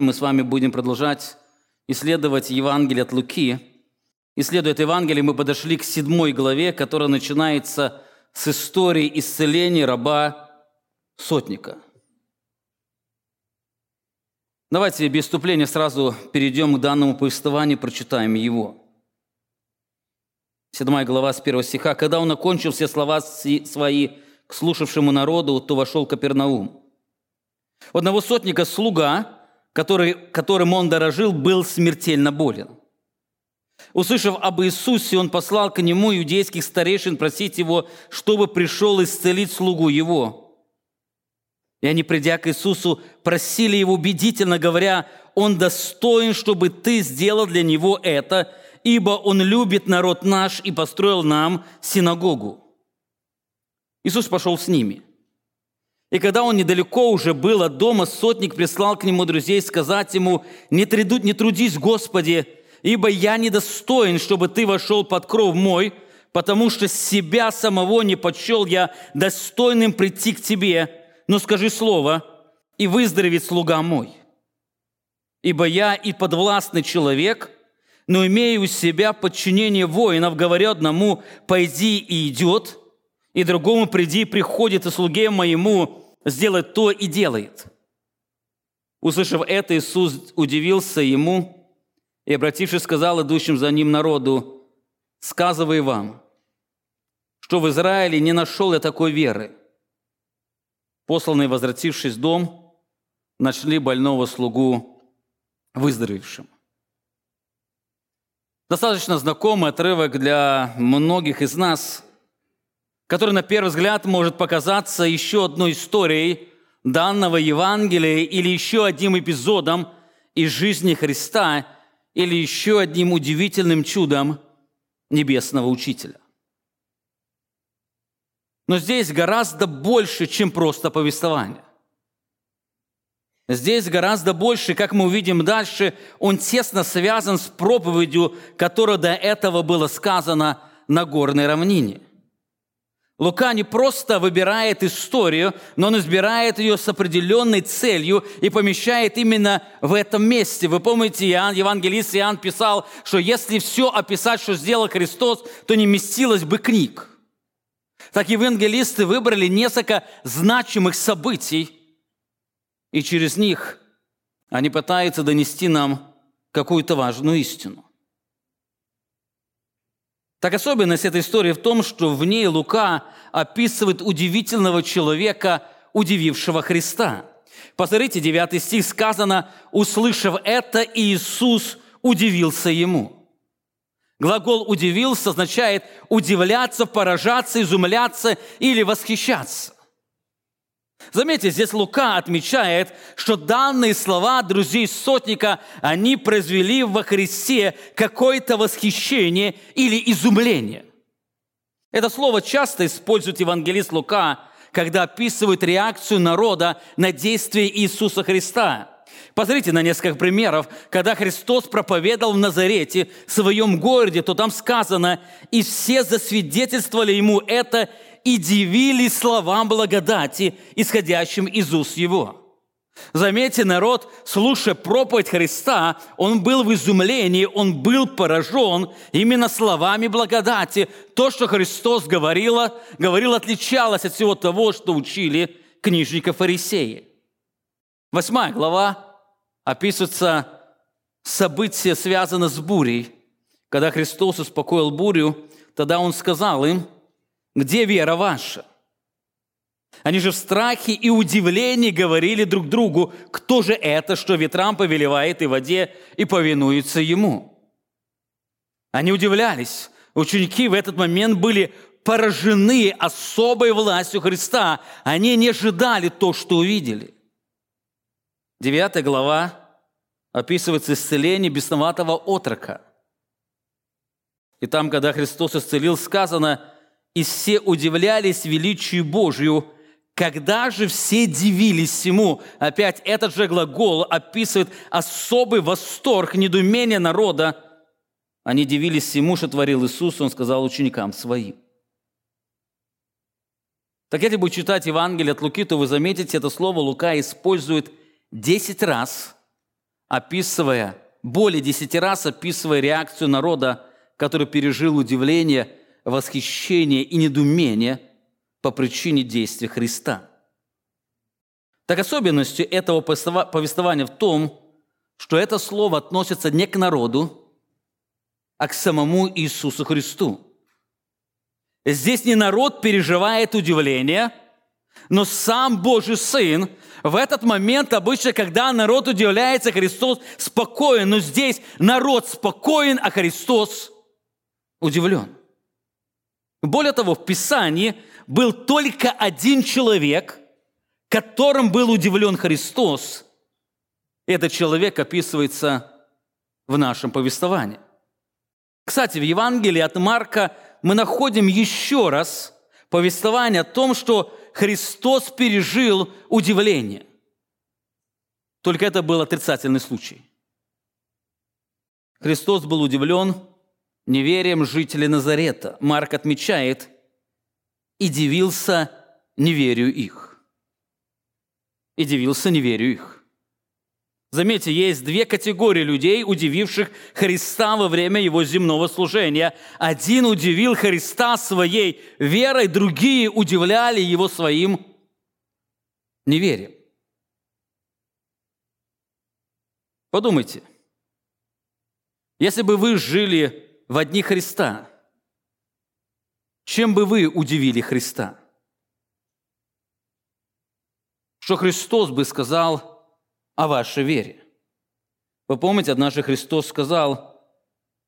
Мы с вами будем продолжать исследовать Евангелие от Луки. Исследуя это Евангелие, мы подошли к седьмой главе, которая начинается с истории исцеления раба сотника. Давайте без вступления сразу перейдем к данному повествованию, прочитаем его. Седьмая глава с первого стиха. «Когда он окончил все слова свои к слушавшему народу, то вошел Капернаум. У одного сотника слуга, который, которым он дорожил, был смертельно болен. Услышав об Иисусе, он послал к нему иудейских старейшин просить его, чтобы пришел исцелить слугу его. И они, придя к Иисусу, просили его убедительно, говоря, «Он достоин, чтобы ты сделал для него это, ибо он любит народ наш и построил нам синагогу». Иисус пошел с ними – и когда он недалеко уже был от дома, сотник прислал к нему друзей сказать ему, «Не, труду, не трудись, Господи, ибо я недостоин, чтобы ты вошел под кров мой, потому что себя самого не почел я достойным прийти к тебе, но скажи слово, и выздоровеет слуга мой. Ибо я и подвластный человек, но имею у себя подчинение воинов, говорю одному, пойди и идет, и другому приди приходит, и слуге моему сделать то и делает. Услышав это, Иисус удивился ему и, обратившись, сказал идущим за ним народу, «Сказывай вам, что в Израиле не нашел я такой веры». Посланные, возвратившись в дом, нашли больного слугу выздоровевшим. Достаточно знакомый отрывок для многих из нас – который на первый взгляд может показаться еще одной историей данного Евангелия или еще одним эпизодом из жизни Христа или еще одним удивительным чудом небесного учителя. Но здесь гораздо больше, чем просто повествование. Здесь гораздо больше, как мы увидим дальше, он тесно связан с проповедью, которая до этого была сказана на горной равнине – Лука не просто выбирает историю, но он избирает ее с определенной целью и помещает именно в этом месте. Вы помните, Иоанн, евангелист Иоанн писал, что если все описать, что сделал Христос, то не местилось бы книг. Так евангелисты выбрали несколько значимых событий, и через них они пытаются донести нам какую-то важную истину. Так особенность этой истории в том, что в ней Лука описывает удивительного человека, удивившего Христа. Посмотрите, 9 стих сказано, услышав это, Иисус удивился ему. Глагол «удивился» означает удивляться, поражаться, изумляться или восхищаться. Заметьте, здесь Лука отмечает, что данные слова друзей сотника, они произвели во Христе какое-то восхищение или изумление. Это слово часто использует евангелист Лука, когда описывает реакцию народа на действие Иисуса Христа. Посмотрите на несколько примеров. Когда Христос проповедовал в Назарете, в своем городе, то там сказано, «И все засвидетельствовали Ему это, и дивились словам благодати, исходящим из уст Его». Заметьте, народ, слушая проповедь Христа, он был в изумлении, он был поражен именно словами благодати. То, что Христос говорил, говорил, отличалось от всего того, что учили книжника фарисеи. Восьмая глава описывается события, связанные с бурей. Когда Христос успокоил бурю, тогда Он сказал им – где вера ваша? Они же в страхе и удивлении говорили друг другу, кто же это, что ветрам повелевает и воде, и повинуется ему. Они удивлялись. Ученики в этот момент были поражены особой властью Христа. Они не ожидали то, что увидели. Девятая глава описывается исцеление бесноватого отрока. И там, когда Христос исцелил, сказано – и все удивлялись величию Божию, когда же все дивились всему, опять этот же глагол описывает особый восторг, недумение народа. Они дивились всему, что творил Иисус, Он сказал ученикам своим. Так если будете читать Евангелие от Луки, то вы заметите, это слово Лука использует 10 раз описывая, более десяти раз описывая реакцию народа, который пережил удивление, восхищение и недумение по причине действия Христа. Так особенностью этого повествования в том, что это слово относится не к народу, а к самому Иисусу Христу. Здесь не народ переживает удивление, но сам Божий Сын в этот момент обычно, когда народ удивляется, Христос спокоен, но здесь народ спокоен, а Христос удивлен. Более того, в Писании был только один человек, которым был удивлен Христос – этот человек описывается в нашем повествовании. Кстати, в Евангелии от Марка мы находим еще раз повествование о том, что Христос пережил удивление. Только это был отрицательный случай. Христос был удивлен неверием жителей Назарета. Марк отмечает, и дивился неверию их. И дивился неверию их. Заметьте, есть две категории людей, удививших Христа во время его земного служения. Один удивил Христа своей верой, другие удивляли его своим неверием. Подумайте, если бы вы жили в одни Христа, чем бы вы удивили Христа? Что Христос бы сказал – о вашей вере. Вы помните, однажды Христос сказал,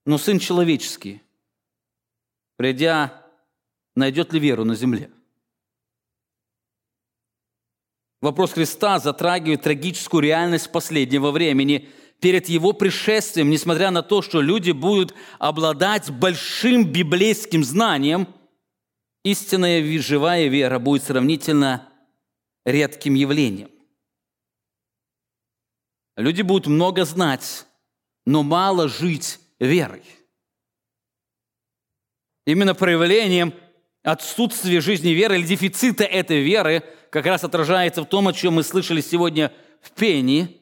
но Сын Человеческий, придя, найдет ли веру на земле? Вопрос Христа затрагивает трагическую реальность последнего времени. Перед Его пришествием, несмотря на то, что люди будут обладать большим библейским знанием, истинная живая вера будет сравнительно редким явлением. Люди будут много знать, но мало жить верой. Именно проявлением отсутствия жизни веры или дефицита этой веры как раз отражается в том, о чем мы слышали сегодня в пении.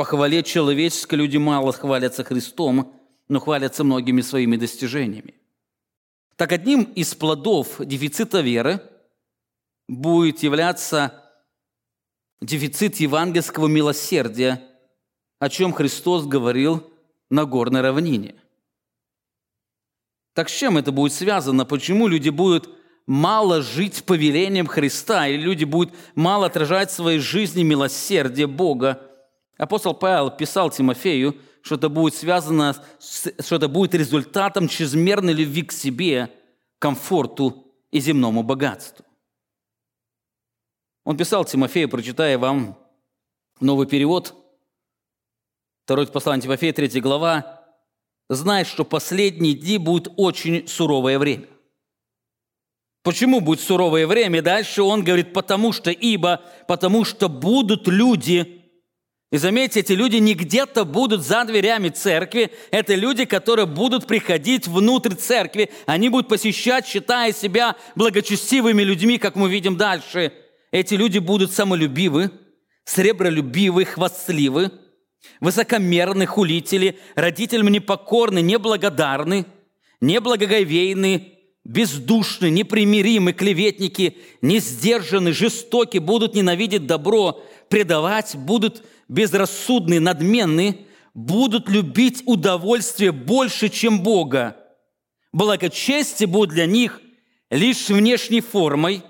По хвале человеческой люди мало хвалятся Христом, но хвалятся многими своими достижениями. Так одним из плодов дефицита веры будет являться дефицит евангельского милосердия – о чем Христос говорил на горной равнине. Так с чем это будет связано? Почему люди будут мало жить повелением Христа, или люди будут мало отражать в своей жизни милосердие Бога? Апостол Павел писал Тимофею, что это будет связано, что это будет результатом чрезмерной любви к себе, комфорту и земному богатству. Он писал Тимофею, прочитая вам новый перевод – Второе послание Тимофея, 3 глава, знает, что последние дни будет очень суровое время. Почему будет суровое время? Дальше он говорит, потому что, ибо, потому что будут люди, и заметьте, эти люди не где-то будут за дверями церкви, это люди, которые будут приходить внутрь церкви, они будут посещать, считая себя благочестивыми людьми, как мы видим дальше. Эти люди будут самолюбивы, сребролюбивы, хвастливы, высокомерны, хулители, родителям непокорны, неблагодарны, неблагоговейны, бездушны, непримиримы, клеветники, несдержаны, жестоки, будут ненавидеть добро, предавать, будут безрассудны, надменны, будут любить удовольствие больше, чем Бога. Благочестие будет для них лишь внешней формой,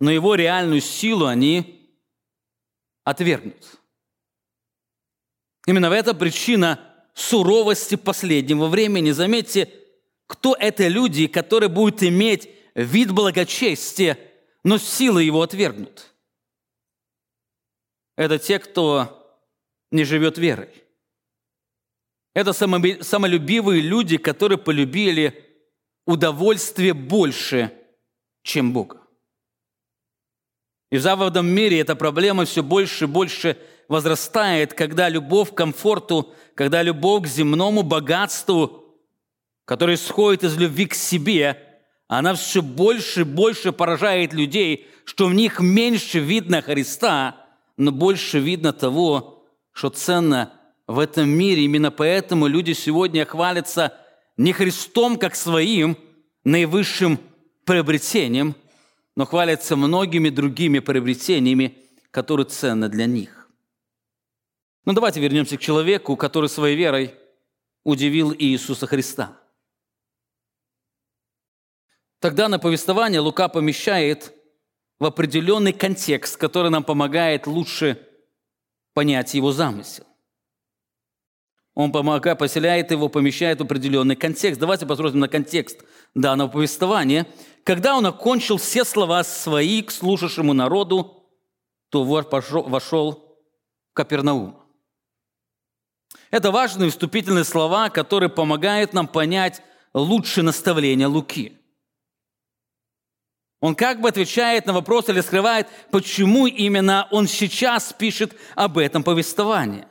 но его реальную силу они отвергнут. Именно в этом причина суровости последнего времени. Заметьте, кто это люди, которые будут иметь вид благочестия, но силы его отвергнут. Это те, кто не живет верой. Это самолюбивые люди, которые полюбили удовольствие больше, чем Бога. И в западном мире эта проблема все больше и больше возрастает, когда любовь к комфорту, когда любовь к земному богатству, которое исходит из любви к себе, она все больше и больше поражает людей, что в них меньше видно Христа, но больше видно того, что ценно в этом мире. Именно поэтому люди сегодня хвалятся не Христом как своим наивысшим приобретением, но хвалятся многими другими приобретениями, которые ценны для них. Но ну, давайте вернемся к человеку, который своей верой удивил Иисуса Христа. Тогда на повествование Лука помещает в определенный контекст, который нам помогает лучше понять его замысел. Он помогает, поселяет его, помещает в определенный контекст. Давайте посмотрим на контекст данного повествования. Когда он окончил все слова свои к слушавшему народу, то вор вошел в Капернаум. Это важные вступительные слова, которые помогают нам понять лучше наставления Луки. Он как бы отвечает на вопрос или скрывает, почему именно он сейчас пишет об этом повествовании.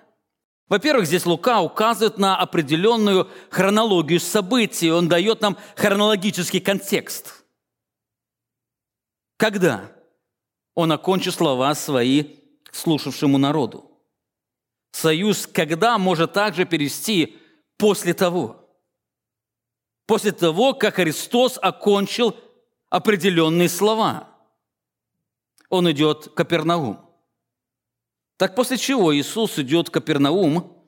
Во-первых, здесь Лука указывает на определенную хронологию событий, он дает нам хронологический контекст. Когда он окончит слова свои слушавшему народу? Союз «когда» может также перевести «после того». После того, как Христос окончил определенные слова. Он идет к Капернаум. Так после чего Иисус идет в Капернаум,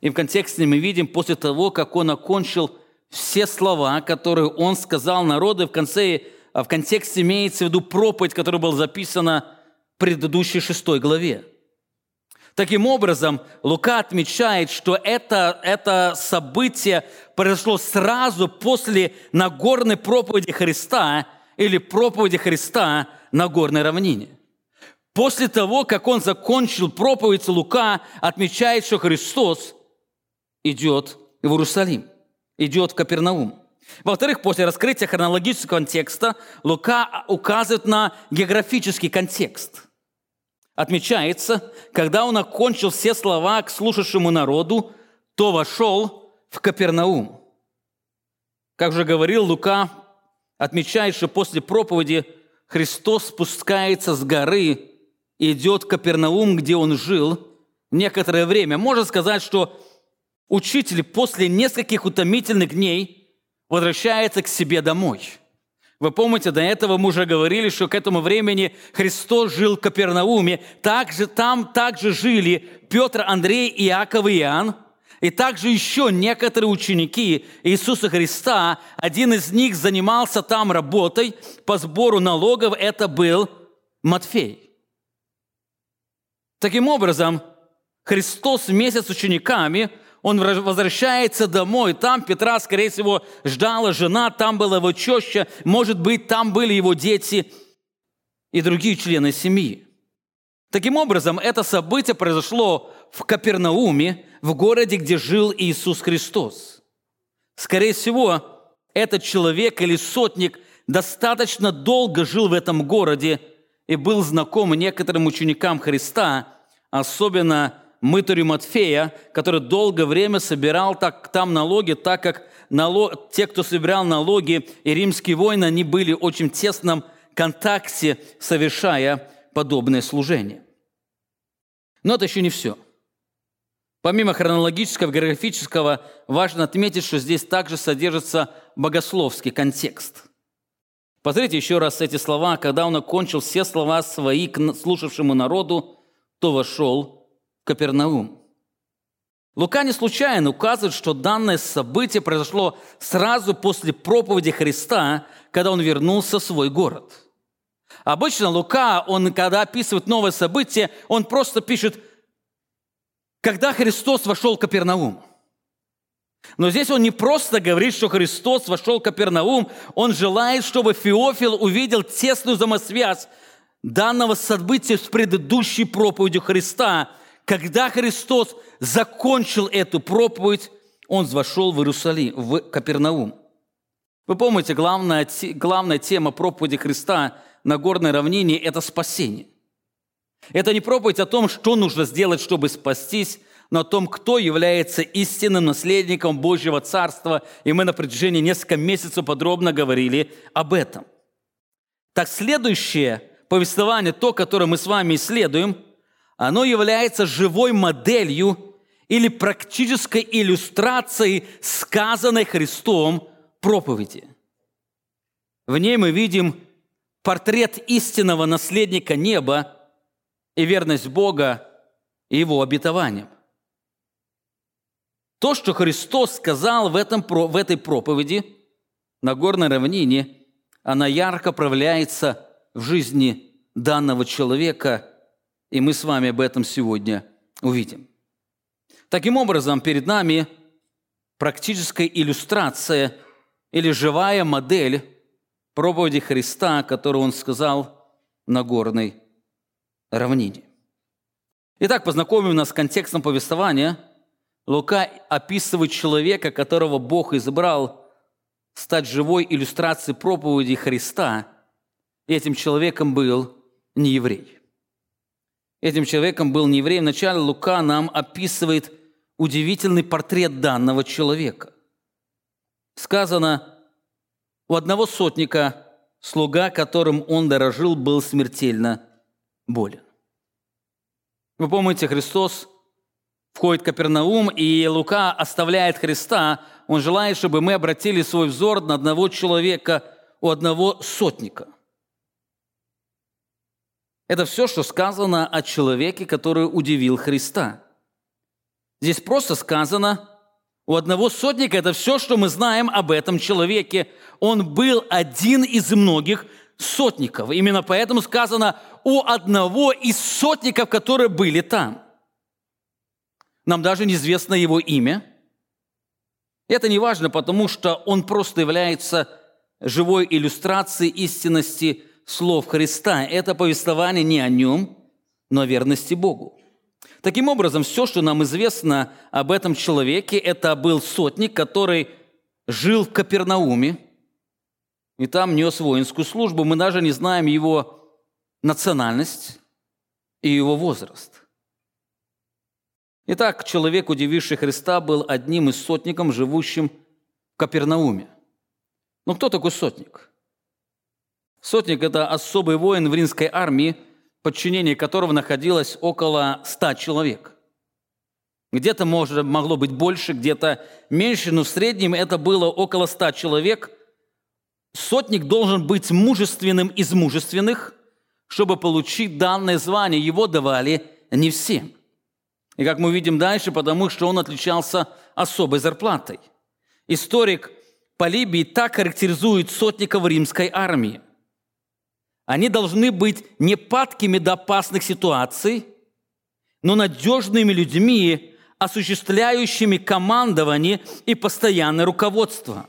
и в контексте мы видим после того, как Он окончил все слова, которые Он сказал народу, в конце, а в контексте имеется в виду проповедь, которая была записана в предыдущей шестой главе. Таким образом, Лука отмечает, что это, это событие произошло сразу после Нагорной проповеди Христа или проповеди Христа на горной равнине. После того, как он закончил проповедь, Лука отмечает, что Христос идет в Иерусалим, идет в Капернаум. Во-вторых, после раскрытия хронологического контекста Лука указывает на географический контекст. Отмечается, когда он окончил все слова к слушавшему народу, то вошел в Капернаум. Как же говорил Лука, отмечает, что после проповеди Христос спускается с горы идет в Капернаум, где он жил некоторое время. Можно сказать, что учитель после нескольких утомительных дней возвращается к себе домой. Вы помните, до этого мы уже говорили, что к этому времени Христос жил в Капернауме. Также, там также жили Петр, Андрей, Иаков и Иоанн. И также еще некоторые ученики Иисуса Христа. Один из них занимался там работой по сбору налогов. Это был Матфей. Таким образом, Христос вместе с учениками, он возвращается домой. Там Петра, скорее всего, ждала жена, там была его теща, может быть, там были его дети и другие члены семьи. Таким образом, это событие произошло в Капернауме, в городе, где жил Иисус Христос. Скорее всего, этот человек или сотник достаточно долго жил в этом городе и был знаком некоторым ученикам Христа, особенно мытарю Матфея, который долгое время собирал так, там налоги, так как налог, те, кто собирал налоги, и римские воины, они были в очень тесном контакте, совершая подобное служение. Но это еще не все. Помимо хронологического, географического, важно отметить, что здесь также содержится богословский контекст – Посмотрите еще раз эти слова. Когда он окончил все слова свои к слушавшему народу, то вошел Капернаум. Лука не случайно указывает, что данное событие произошло сразу после проповеди Христа, когда он вернулся в свой город. Обычно Лука, он, когда описывает новое событие, он просто пишет, когда Христос вошел в Капернаум – но здесь он не просто говорит, что Христос вошел в Капернаум, он желает, чтобы Феофил увидел тесную взаимосвязь данного события с предыдущей проповедью Христа. Когда Христос закончил эту проповедь, он вошел в Иерусалим, в Капернаум. Вы помните, главная, главная тема проповеди Христа на горной равнине – это спасение. Это не проповедь о том, что нужно сделать, чтобы спастись, но о том, кто является истинным наследником Божьего Царства. И мы на протяжении нескольких месяцев подробно говорили об этом. Так следующее повествование, то, которое мы с вами исследуем, оно является живой моделью или практической иллюстрацией сказанной Христом проповеди. В ней мы видим портрет истинного наследника неба и верность Бога и Его обетованиям. То, что Христос сказал в, этом, в этой проповеди на горной равнине, она ярко проявляется в жизни данного человека, и мы с вами об этом сегодня увидим. Таким образом, перед нами практическая иллюстрация или живая модель проповеди Христа, которую Он сказал на горной равнине. Итак, познакомим нас с контекстом повествования – Лука описывает человека, которого Бог избрал стать живой иллюстрацией проповеди Христа. И этим человеком был не еврей. Этим человеком был не еврей. Вначале Лука нам описывает удивительный портрет данного человека. Сказано, у одного сотника слуга, которым он дорожил, был смертельно болен. Вы помните, Христос входит Капернаум, и Лука оставляет Христа. Он желает, чтобы мы обратили свой взор на одного человека, у одного сотника. Это все, что сказано о человеке, который удивил Христа. Здесь просто сказано, у одного сотника это все, что мы знаем об этом человеке. Он был один из многих сотников. Именно поэтому сказано у одного из сотников, которые были там – нам даже неизвестно его имя. Это не важно, потому что он просто является живой иллюстрацией истинности слов Христа. Это повествование не о нем, но о верности Богу. Таким образом, все, что нам известно об этом человеке, это был сотник, который жил в Капернауме, и там нес воинскую службу. Мы даже не знаем его национальность и его возраст. Итак, человек, удививший Христа, был одним из сотников, живущим в Капернауме. Но кто такой сотник? Сотник – это особый воин в римской армии, подчинение которого находилось около ста человек. Где-то может, могло быть больше, где-то меньше, но в среднем это было около ста человек. Сотник должен быть мужественным из мужественных, чтобы получить данное звание. Его давали не всем – и как мы видим дальше, потому что он отличался особой зарплатой. Историк Полибий так характеризует сотников римской армии. Они должны быть не падкими до опасных ситуаций, но надежными людьми, осуществляющими командование и постоянное руководство.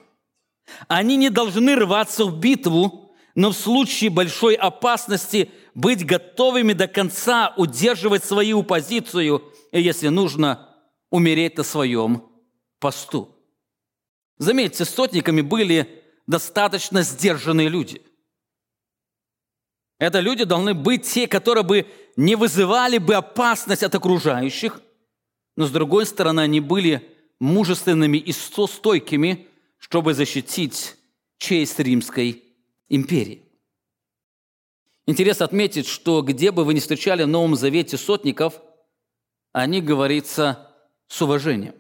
Они не должны рваться в битву, но в случае большой опасности быть готовыми до конца удерживать свою позицию и, если нужно, умереть на своем посту. Заметьте, сотниками были достаточно сдержанные люди. Это люди должны быть те, которые бы не вызывали бы опасность от окружающих, но с другой стороны, они были мужественными и стойкими, чтобы защитить честь Римской империи. Интересно отметить, что где бы вы ни встречали в Новом Завете сотников – они говорится с уважением.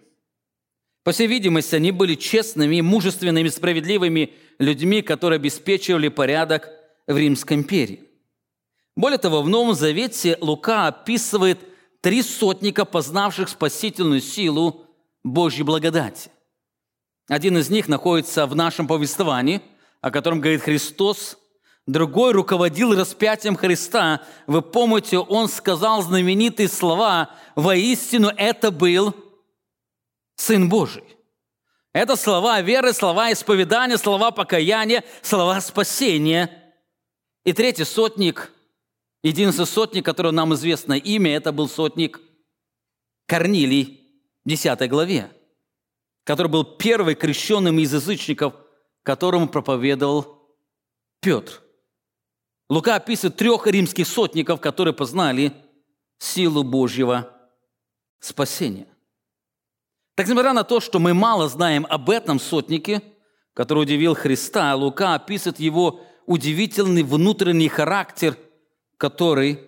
По всей видимости, они были честными, мужественными, справедливыми людьми, которые обеспечивали порядок в Римской империи. Более того, в Новом Завете Лука описывает три сотника, познавших спасительную силу Божьей благодати. Один из них находится в нашем повествовании, о котором говорит Христос другой руководил распятием Христа. Вы помните, он сказал знаменитые слова «Воистину это был Сын Божий». Это слова веры, слова исповедания, слова покаяния, слова спасения. И третий сотник, единственный сотник, который нам известно имя, это был сотник Корнилий в 10 главе, который был первый крещенным из язычников, которому проповедовал Петр. Лука описывает трех римских сотников, которые познали силу Божьего спасения. Так, несмотря на то, что мы мало знаем об этом сотнике, который удивил Христа, Лука описывает его удивительный внутренний характер, который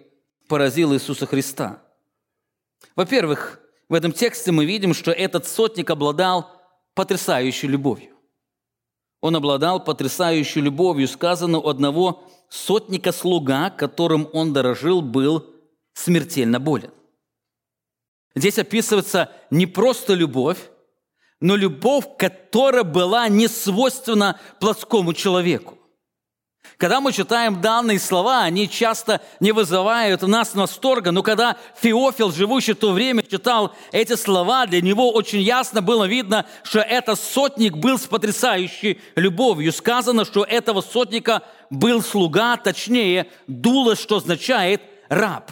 поразил Иисуса Христа. Во-первых, В этом тексте мы видим, что этот сотник обладал потрясающей любовью. Он обладал потрясающей любовью. Сказано у одного сотника-слуга, которым он дорожил, был смертельно болен. Здесь описывается не просто любовь, но любовь, которая была не свойственна плотскому человеку. Когда мы читаем данные слова, они часто не вызывают у нас восторга, но когда Феофил, живущий в то время, читал эти слова, для него очень ясно было видно, что этот сотник был с потрясающей любовью. Сказано, что этого сотника был слуга, точнее, дуло, что означает раб.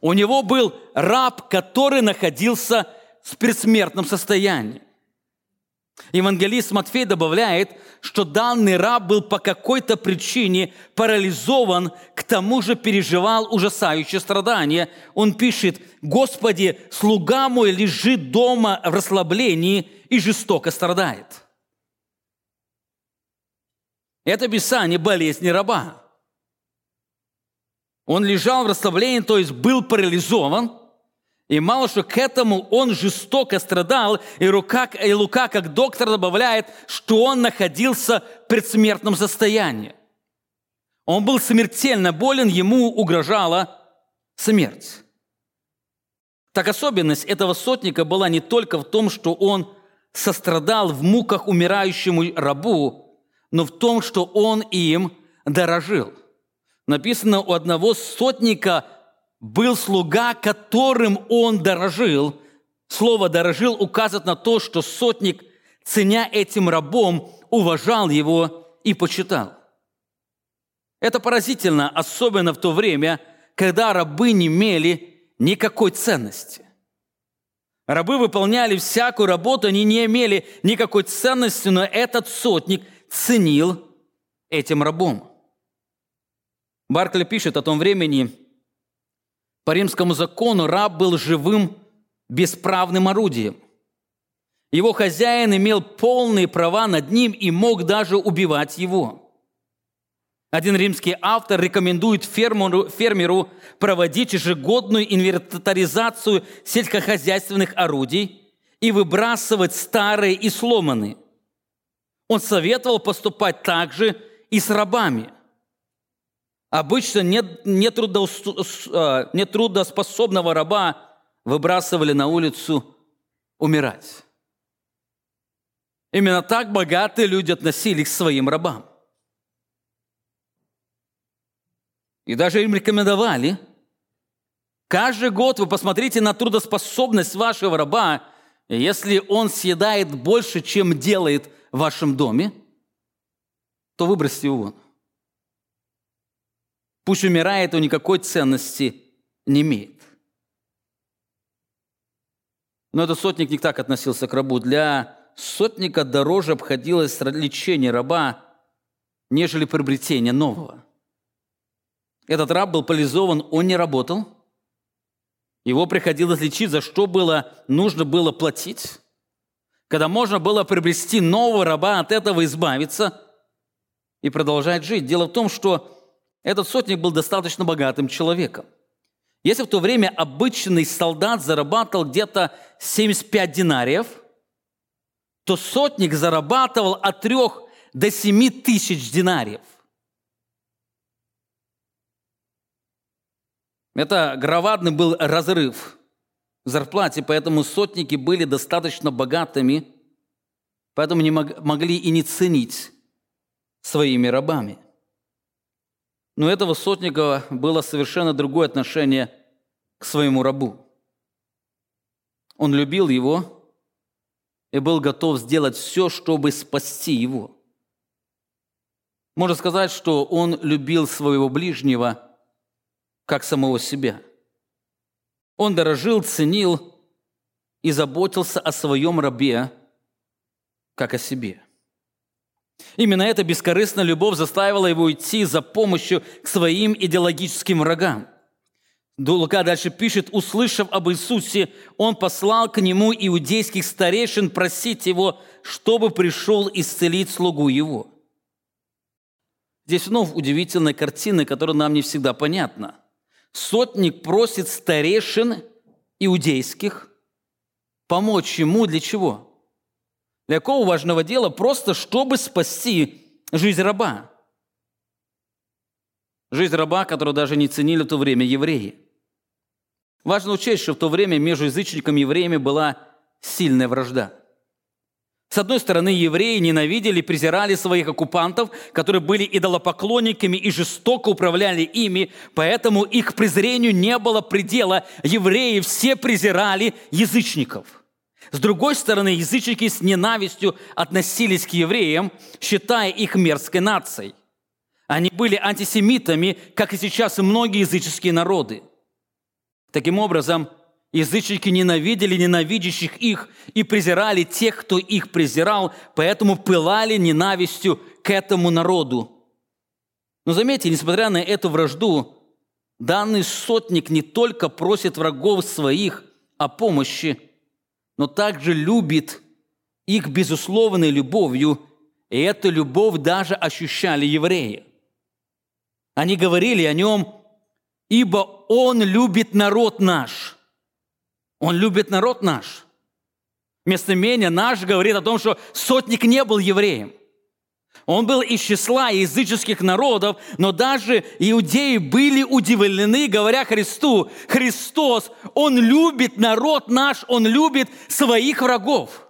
У него был раб, который находился в предсмертном состоянии. Евангелист Матфей добавляет, что данный раб был по какой-то причине парализован, к тому же переживал ужасающее страдание. Он пишет, «Господи, слуга мой лежит дома в расслаблении и жестоко страдает». Это описание болезни раба. Он лежал в расслаблении, то есть был парализован – и мало что к этому он жестоко страдал, и, рука, и Лука, как доктор, добавляет, что он находился в предсмертном состоянии. Он был смертельно болен, ему угрожала смерть. Так особенность этого сотника была не только в том, что он сострадал в муках умирающему рабу, но в том, что он им дорожил. Написано у одного сотника – был слуга, которым он дорожил. Слово «дорожил» указывает на то, что сотник, ценя этим рабом, уважал его и почитал. Это поразительно, особенно в то время, когда рабы не имели никакой ценности. Рабы выполняли всякую работу, они не имели никакой ценности, но этот сотник ценил этим рабом. Баркли пишет о том времени, по римскому закону раб был живым, бесправным орудием. Его хозяин имел полные права над ним и мог даже убивать его. Один римский автор рекомендует фермеру, фермеру проводить ежегодную инвентаризацию сельскохозяйственных орудий и выбрасывать старые и сломанные. Он советовал поступать так же и с рабами – Обычно нетрудоспособного раба выбрасывали на улицу умирать. Именно так богатые люди относились к своим рабам. И даже им рекомендовали, каждый год вы посмотрите на трудоспособность вашего раба, если он съедает больше, чем делает в вашем доме, то выбросьте его Пусть умирает, он никакой ценности не имеет. Но этот сотник не так относился к рабу. Для сотника дороже обходилось лечение раба, нежели приобретение нового. Этот раб был парализован, он не работал. Его приходилось лечить, за что было, нужно было платить. Когда можно было приобрести нового раба, от этого избавиться и продолжать жить. Дело в том, что этот сотник был достаточно богатым человеком. Если в то время обычный солдат зарабатывал где-то 75 динариев, то сотник зарабатывал от 3 до 7 тысяч динариев. Это громадный был разрыв в зарплате, поэтому сотники были достаточно богатыми, поэтому не могли и не ценить своими рабами – но этого сотника было совершенно другое отношение к своему рабу. Он любил его и был готов сделать все, чтобы спасти его. Можно сказать, что он любил своего ближнего как самого себя. Он дорожил, ценил и заботился о своем рабе, как о себе. Именно эта бескорыстная любовь заставила его идти за помощью к своим идеологическим врагам. Лука дальше пишет, услышав об Иисусе, он послал к нему иудейских старейшин просить его, чтобы пришел исцелить слугу его. Здесь вновь удивительная картина, которая нам не всегда понятна. Сотник просит старейшин иудейских помочь ему для чего? Для какого важного дела? Просто чтобы спасти жизнь раба. Жизнь раба, которую даже не ценили в то время евреи. Важно учесть, что в то время между язычниками и евреями была сильная вражда. С одной стороны, евреи ненавидели, презирали своих оккупантов, которые были идолопоклонниками и жестоко управляли ими, поэтому их презрению не было предела. Евреи все презирали язычников. С другой стороны, язычники с ненавистью относились к евреям, считая их мерзкой нацией. Они были антисемитами, как и сейчас и многие языческие народы. Таким образом, Язычники ненавидели ненавидящих их и презирали тех, кто их презирал, поэтому пылали ненавистью к этому народу. Но заметьте, несмотря на эту вражду, данный сотник не только просит врагов своих о помощи, но также любит их безусловной любовью, и эту любовь даже ощущали евреи. Они говорили о нем, ибо он любит народ наш – он любит народ наш. Местоимение «наш» говорит о том, что сотник не был евреем. Он был из числа языческих народов, но даже иудеи были удивлены, говоря Христу, Христос, Он любит народ наш, Он любит своих врагов.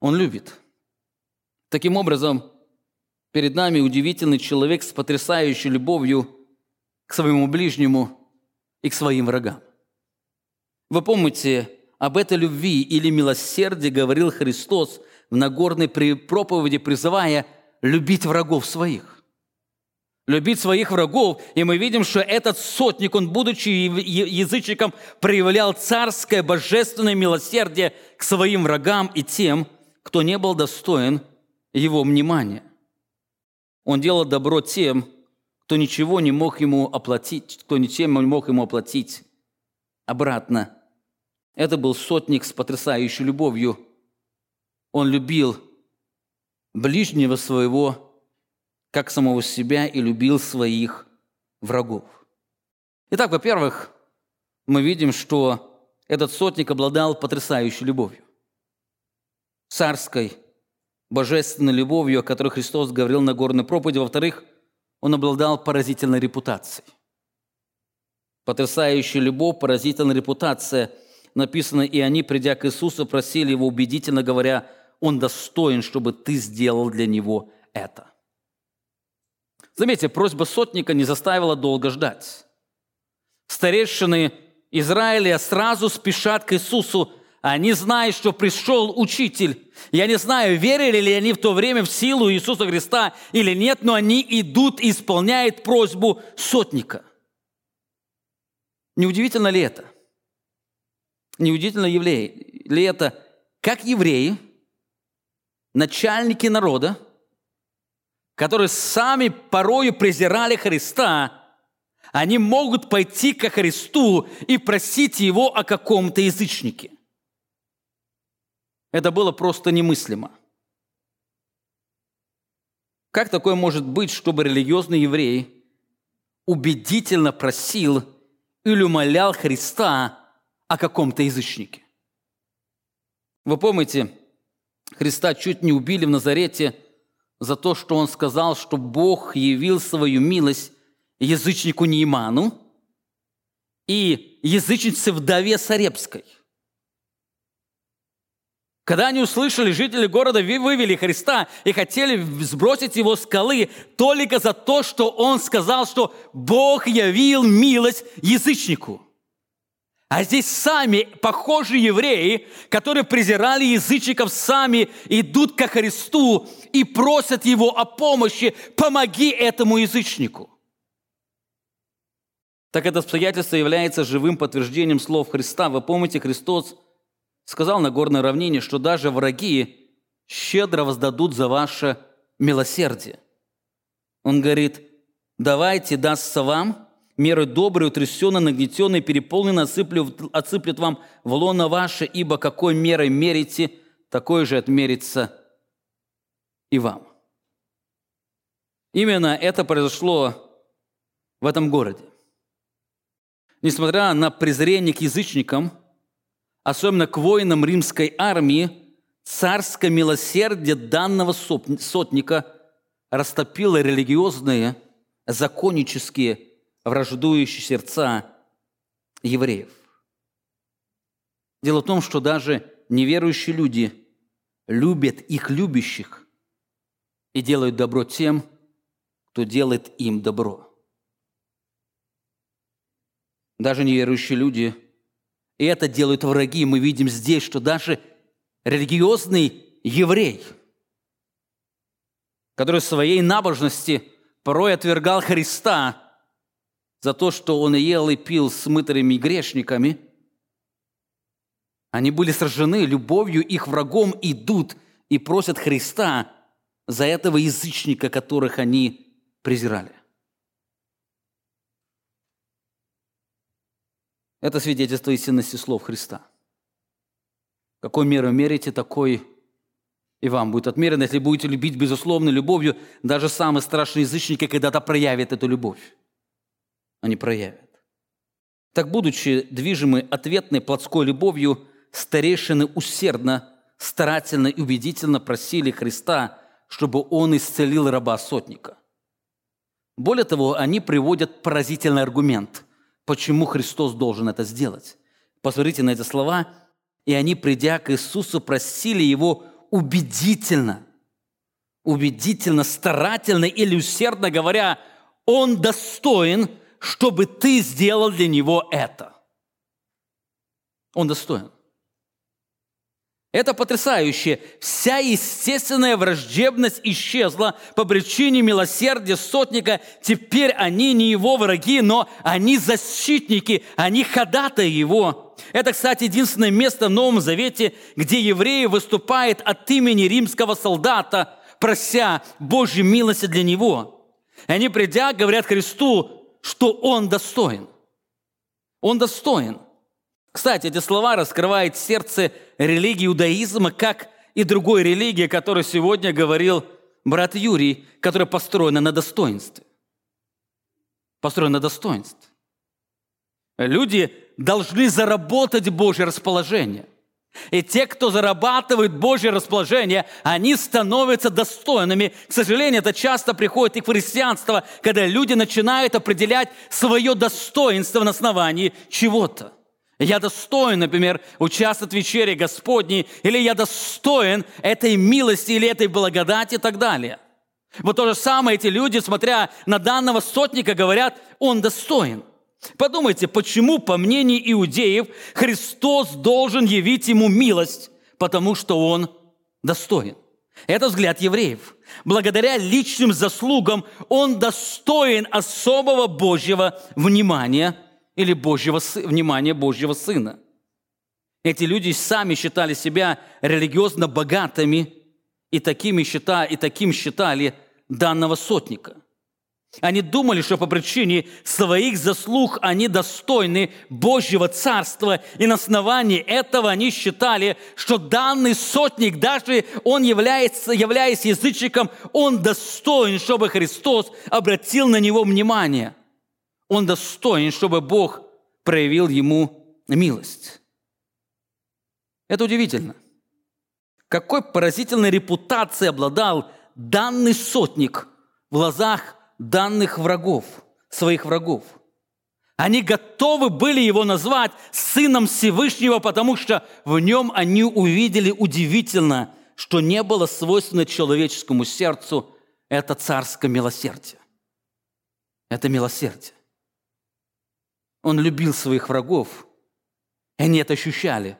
Он любит. Таким образом, перед нами удивительный человек с потрясающей любовью к своему ближнему – и к своим врагам. Вы помните, об этой любви или милосердии говорил Христос в Нагорной проповеди, призывая любить врагов своих. Любить своих врагов, и мы видим, что этот сотник, он, будучи язычником, проявлял царское божественное милосердие к своим врагам и тем, кто не был достоин его внимания. Он делал добро тем, кто ничего не мог ему оплатить, кто ничем не мог ему оплатить обратно. Это был сотник с потрясающей любовью. Он любил ближнего своего, как самого себя, и любил своих врагов. Итак, во-первых, мы видим, что этот сотник обладал потрясающей любовью. Царской, божественной любовью, о которой Христос говорил на горной проповеди. Во-вторых, он обладал поразительной репутацией. Потрясающая любовь, поразительная репутация. Написано, и они, придя к Иисусу, просили его убедительно, говоря, он достоин, чтобы ты сделал для него это. Заметьте, просьба сотника не заставила долго ждать. Старейшины Израиля сразу спешат к Иисусу они знают, что пришел учитель. Я не знаю, верили ли они в то время в силу Иисуса Христа или нет, но они идут и исполняют просьбу сотника. Неудивительно ли это? Неудивительно ли это, как евреи, начальники народа, которые сами порою презирали Христа, они могут пойти ко Христу и просить Его о каком-то язычнике – это было просто немыслимо. Как такое может быть, чтобы религиозный еврей убедительно просил или умолял Христа о каком-то язычнике? Вы помните, Христа чуть не убили в Назарете за то, что он сказал, что Бог явил свою милость язычнику Нейману и язычнице вдове Сарепской – когда они услышали, жители города вывели Христа и хотели сбросить его с скалы только за то, что он сказал, что Бог явил милость язычнику. А здесь сами похожие евреи, которые презирали язычников, сами идут ко Христу и просят Его о помощи. Помоги этому язычнику. Так это обстоятельство является живым подтверждением слов Христа. Вы помните, Христос – сказал на горной равнине, что даже враги щедро воздадут за ваше милосердие. Он говорит, давайте дастся вам, меры добрые, утрясенные, нагнетенные, переполненные, отсыплют, отсыплют вам в лоно ваше, ибо какой мерой мерите, такой же отмерится и вам. Именно это произошло в этом городе. Несмотря на презрение к язычникам – особенно к воинам римской армии, царское милосердие данного сотника растопило религиозные, законнические, враждующие сердца евреев. Дело в том, что даже неверующие люди любят их любящих и делают добро тем, кто делает им добро. Даже неверующие люди, и это делают враги. Мы видим здесь, что даже религиозный еврей, который в своей набожности порой отвергал Христа за то, что он ел и пил с мытарями грешниками – они были сражены любовью, их врагом идут и просят Христа за этого язычника, которых они презирали. Это свидетельство истинности слов Христа. Какой меру мерите, такой и вам будет отмерено. Если будете любить безусловной любовью, даже самые страшные язычники когда-то проявят эту любовь. Они проявят. Так, будучи движимы ответной плотской любовью, старейшины усердно, старательно и убедительно просили Христа, чтобы он исцелил раба сотника. Более того, они приводят поразительный аргумент, почему Христос должен это сделать. Посмотрите на эти слова. «И они, придя к Иисусу, просили Его убедительно, убедительно, старательно или усердно говоря, Он достоин, чтобы ты сделал для Него это». Он достоин. Это потрясающе. Вся естественная враждебность исчезла по причине милосердия сотника. Теперь они не его враги, но они защитники, они ходатаи его. Это, кстати, единственное место в Новом Завете, где евреи выступают от имени римского солдата, прося Божьей милости для него. Они, придя, говорят Христу, что Он достоин. Он достоин – кстати, эти слова раскрывают сердце религии иудаизма, как и другой религии, о которой сегодня говорил брат Юрий, которая построена на достоинстве. Построена на достоинстве. Люди должны заработать Божье расположение. И те, кто зарабатывает Божье расположение, они становятся достойными. К сожалению, это часто приходит и в христианство, когда люди начинают определять свое достоинство на основании чего-то. Я достоин, например, участвовать в вечере Господней, или я достоин этой милости или этой благодати и так далее. Вот то же самое эти люди, смотря на данного сотника, говорят, он достоин. Подумайте, почему, по мнению иудеев, Христос должен явить ему милость, потому что он достоин. Это взгляд евреев. Благодаря личным заслугам он достоин особого Божьего внимания – или Божьего, внимания Божьего Сына. Эти люди сами считали себя религиозно богатыми и, такими считали, и таким считали данного сотника. Они думали, что по причине своих заслуг они достойны Божьего Царства, и на основании этого они считали, что данный сотник, даже он является, являясь язычником, он достоин, чтобы Христос обратил на него внимание – он достоин, чтобы Бог проявил ему милость. Это удивительно. Какой поразительной репутацией обладал данный сотник в глазах данных врагов, своих врагов. Они готовы были его назвать сыном Всевышнего, потому что в нем они увидели удивительно, что не было свойственно человеческому сердцу это царское милосердие. Это милосердие. Он любил своих врагов, и они это ощущали.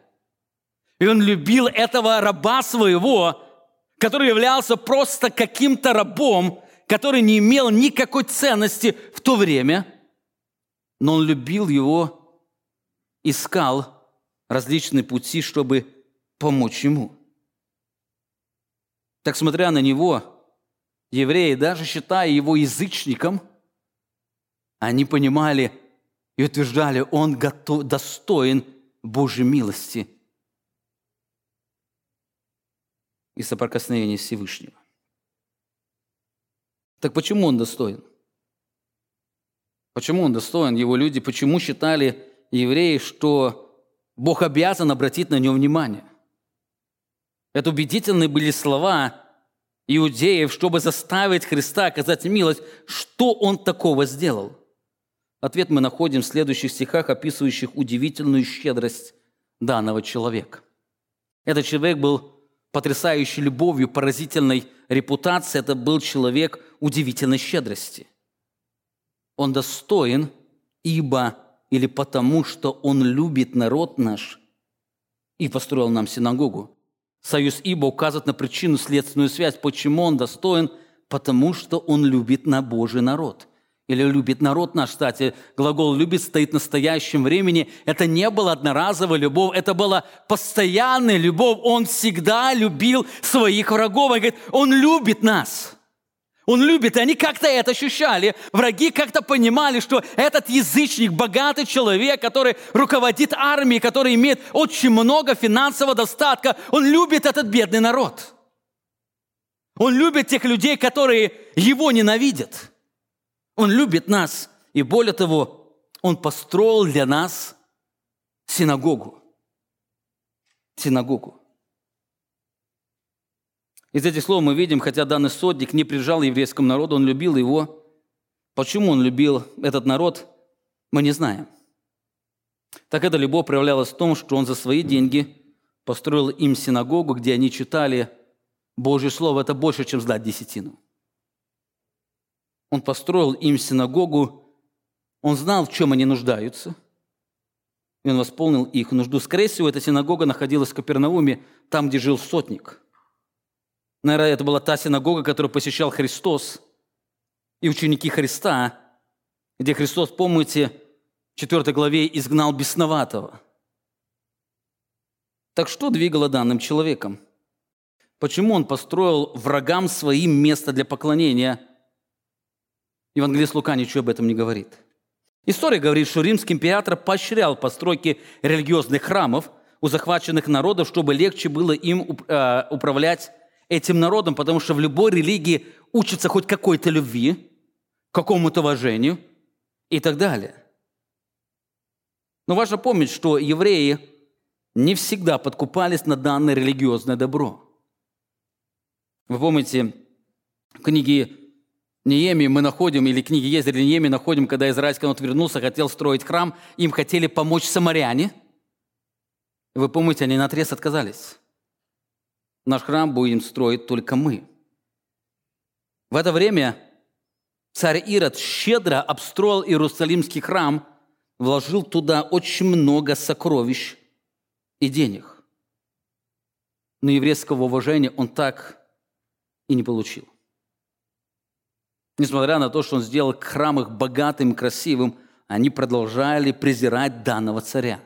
И он любил этого раба своего, который являлся просто каким-то рабом, который не имел никакой ценности в то время, но он любил его, искал различные пути, чтобы помочь ему. Так, смотря на него, евреи, даже считая его язычником, они понимали, и утверждали, он готов, достоин Божьей милости и соприкосновения Всевышнего. Так почему он достоин? Почему он достоин? Его люди почему считали евреи, что Бог обязан обратить на него внимание. Это убедительные были слова иудеев, чтобы заставить Христа оказать милость. Что Он такого сделал? Ответ мы находим в следующих стихах, описывающих удивительную щедрость данного человека. Этот человек был потрясающей любовью, поразительной репутацией. Это был человек удивительной щедрости. Он достоин, ибо или потому, что он любит народ наш и построил нам синагогу. Союз ибо указывает на причину следственную связь. Почему он достоин? Потому что он любит на Божий народ или любит народ наш, кстати, глагол «любит» стоит в настоящем времени. Это не была одноразовая любовь, это была постоянная любовь. Он всегда любил своих врагов. Он говорит, он любит нас. Он любит, и они как-то это ощущали. Враги как-то понимали, что этот язычник, богатый человек, который руководит армией, который имеет очень много финансового достатка, он любит этот бедный народ. Он любит тех людей, которые его ненавидят. Он любит нас. И более того, Он построил для нас синагогу. Синагогу. Из этих слов мы видим, хотя данный сотник не прижал еврейскому народу, он любил его. Почему он любил этот народ, мы не знаем. Так эта любовь проявлялась в том, что он за свои деньги построил им синагогу, где они читали Божье Слово. Это больше, чем сдать десятину. Он построил им синагогу, он знал, в чем они нуждаются, и он восполнил их нужду. Скорее всего, эта синагога находилась в Капернауме, там, где жил сотник. Наверное, это была та синагога, которую посещал Христос и ученики Христа, где Христос, помните, в 4 главе изгнал бесноватого. Так что двигало данным человеком? Почему он построил врагам своим место для поклонения – Евангелист Лука ничего об этом не говорит. История говорит, что римский император поощрял постройки религиозных храмов у захваченных народов, чтобы легче было им э, управлять этим народом, потому что в любой религии учится хоть какой-то любви, какому-то уважению и так далее. Но важно помнить, что евреи не всегда подкупались на данное религиозное добро. Вы помните, в книге Неемии мы находим, или книги Езеря Неемии находим, когда израильский народ вернулся, хотел строить храм, им хотели помочь самаряне. Вы помните, они на отрез отказались. Наш храм будем строить только мы. В это время царь Ирод щедро обстроил Иерусалимский храм, вложил туда очень много сокровищ и денег. Но еврейского уважения он так и не получил. Несмотря на то, что он сделал храм их богатым красивым, они продолжали презирать данного царя.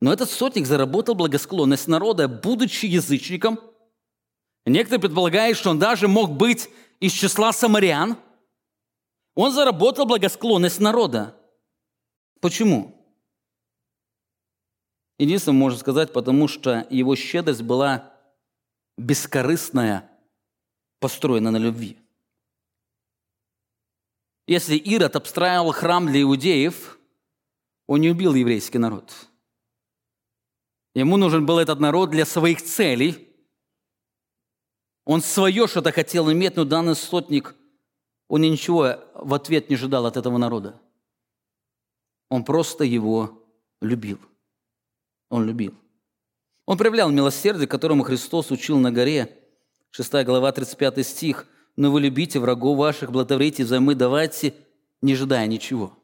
Но этот сотник заработал благосклонность народа, будучи язычником. Некоторые предполагают, что он даже мог быть из числа самарян. Он заработал благосклонность народа. Почему? Единственное, можно сказать, потому что его щедрость была бескорыстная, построена на любви. Если Ирод обстраивал храм для иудеев, он не убил еврейский народ. Ему нужен был этот народ для своих целей. Он свое что-то хотел иметь, но данный сотник, он ничего в ответ не ожидал от этого народа. Он просто его любил. Он любил. Он проявлял милосердие, которому Христос учил на горе. 6 глава, 35 стих – но вы любите врагов ваших, благотворите взаймы, давайте, не ожидая ничего.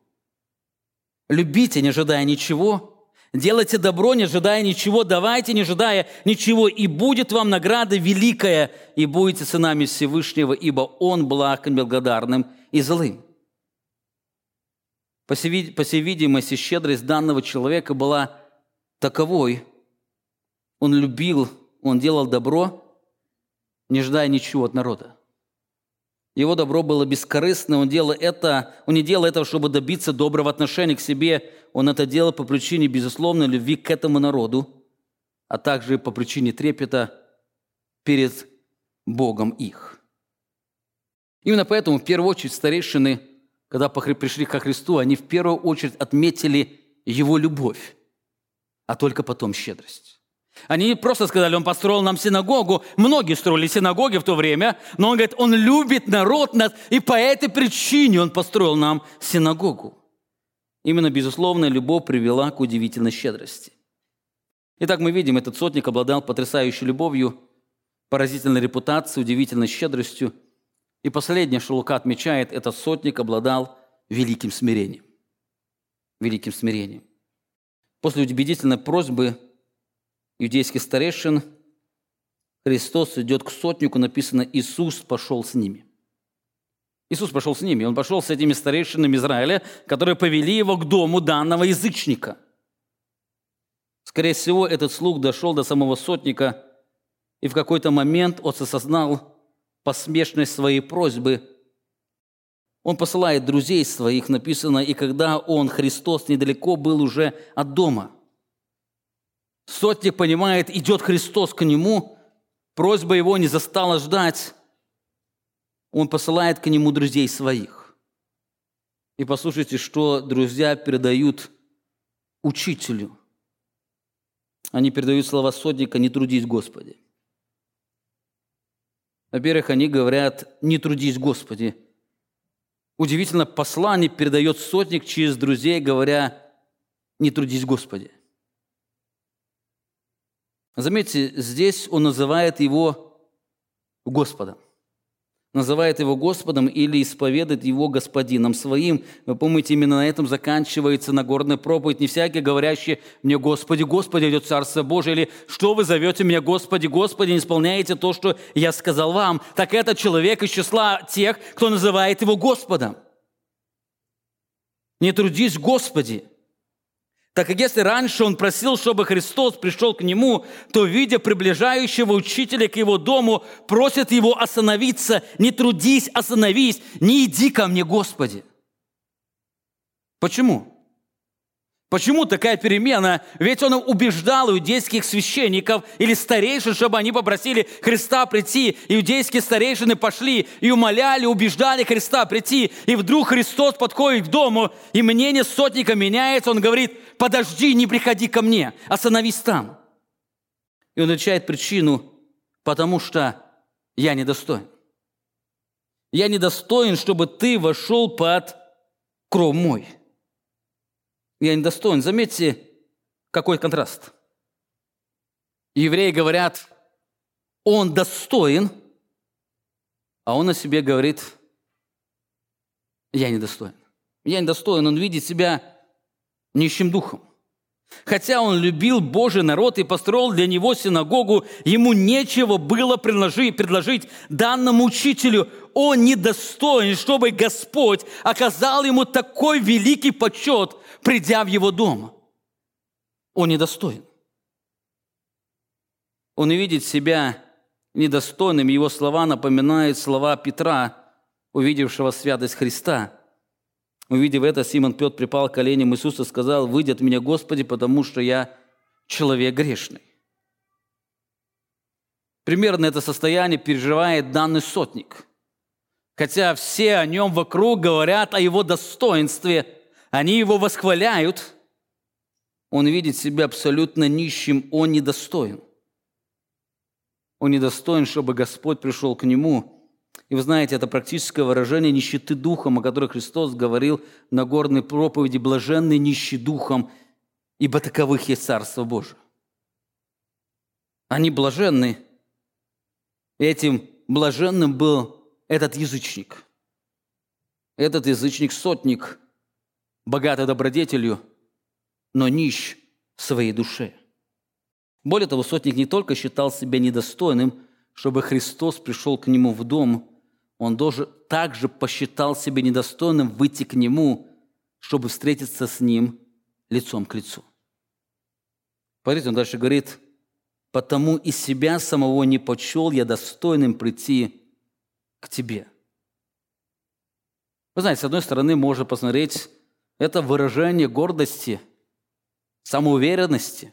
Любите, не ожидая ничего. Делайте добро, не ожидая ничего. Давайте, не ожидая ничего. И будет вам награда великая, и будете сынами Всевышнего, ибо Он благ и благодарным и злым. По всей видимости, щедрость данного человека была таковой. Он любил, он делал добро, не ожидая ничего от народа. Его добро было бескорыстно, он, делал это, он не делал этого, чтобы добиться доброго отношения к себе, он это делал по причине безусловной любви к этому народу, а также по причине трепета перед Богом их. Именно поэтому в первую очередь старейшины, когда пришли ко Христу, они в первую очередь отметили Его любовь. а только потом щедрость. Они не просто сказали, он построил нам синагогу. Многие строили синагоги в то время, но он говорит, он любит народ нас, и по этой причине он построил нам синагогу. Именно безусловная любовь привела к удивительной щедрости. Итак, мы видим, этот сотник обладал потрясающей любовью, поразительной репутацией, удивительной щедростью. И последнее, что Лука отмечает, этот сотник обладал великим смирением. Великим смирением. После убедительной просьбы иудейских старейшин, Христос идет к сотнику, написано «Иисус пошел с ними». Иисус пошел с ними. Он пошел с этими старейшинами Израиля, которые повели его к дому данного язычника. Скорее всего, этот слух дошел до самого сотника, и в какой-то момент он осознал посмешность своей просьбы. Он посылает друзей своих, написано, и когда он, Христос, недалеко был уже от дома – Сотник понимает, идет Христос к нему, просьба его не застала ждать. Он посылает к нему друзей своих. И послушайте, что друзья передают учителю. Они передают слова сотника «Не трудись, Господи». Во-первых, они говорят «Не трудись, Господи». Удивительно, послание передает сотник через друзей, говоря «Не трудись, Господи». Заметьте, здесь он называет его Господом. Называет его Господом или исповедует его господином своим. Вы помните, именно на этом заканчивается Нагорная проповедь. Не всякий, говорящий мне «Господи, Господи, идет Царство Божие» или «Что вы зовете меня Господи, Господи, не исполняете то, что я сказал вам». Так это человек из числа тех, кто называет его Господом. Не трудись, Господи. Так как если раньше он просил, чтобы Христос пришел к нему, то, видя приближающего учителя к его дому, просит его остановиться. Не трудись, остановись, не иди ко мне, Господи. Почему? Почему такая перемена? Ведь он убеждал иудейских священников или старейшин, чтобы они попросили Христа прийти. Иудейские старейшины пошли и умоляли, убеждали Христа прийти. И вдруг Христос подходит к дому, и мнение сотника меняется. Он говорит, подожди, не приходи ко мне, остановись там. И он отвечает причину, потому что я недостоин. Я недостоин, чтобы ты вошел под кров мой я недостоин. Заметьте, какой контраст. Евреи говорят, он достоин, а он о себе говорит, я недостоин. Я недостоин, он видит себя нищим духом. Хотя он любил Божий народ и построил для него синагогу, ему нечего было предложить, данному учителю. Он недостоин, чтобы Господь оказал ему такой великий почет, придя в его дом. Он недостоин. Он видит себя недостойным. Его слова напоминают слова Петра, увидевшего святость Христа – Увидев это, Симон Петр припал к коленям Иисуса и сказал, «Выйди от меня, Господи, потому что я человек грешный». Примерно это состояние переживает данный сотник. Хотя все о нем вокруг говорят о его достоинстве, они его восхваляют, он видит себя абсолютно нищим, он недостоин. Он недостоин, чтобы Господь пришел к нему – и вы знаете, это практическое выражение нищеты духом, о которой Христос говорил на горной проповеди «блаженный нищий духом, ибо таковых есть Царство Божие». Они блаженны. Этим блаженным был этот язычник. Этот язычник-сотник, богатый добродетелью, но нищ в своей душе. Более того, сотник не только считал себя недостойным, чтобы Христос пришел к нему в дом, он тоже также посчитал себя недостойным выйти к нему, чтобы встретиться с ним лицом к лицу. Смотрите, он дальше говорит, «Потому и себя самого не почел я достойным прийти к тебе». Вы знаете, с одной стороны, можно посмотреть, это выражение гордости, самоуверенности,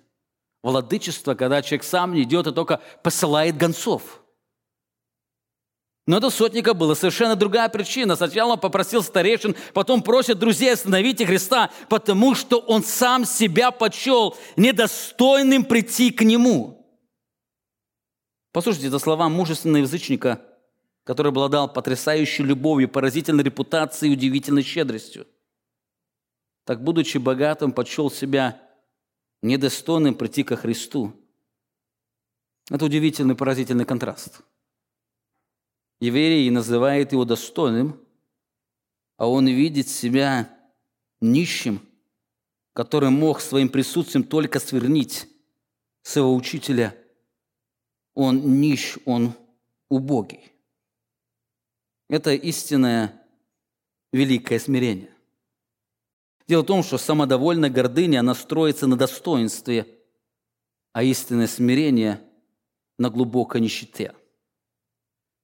владычества, когда человек сам не идет, а только посылает гонцов – Но это сотника была совершенно другая причина. Сначала он попросил старейшин, потом просит друзей остановить Христа, потому что он сам себя почел недостойным прийти к нему. Послушайте, это слова мужественного язычника, который обладал потрясающей любовью, поразительной репутацией и удивительной щедростью. Так, будучи богатым, почел себя недостойным прийти ко Христу. Это удивительный, поразительный контраст – Еврей называет его достойным, а он видит себя нищим, который мог своим присутствием только свернить своего учителя. Он нищ, он убогий. Это истинное великое смирение. Дело в том, что самодовольная гордыня, она строится на достоинстве, а истинное смирение – на глубокой нищете –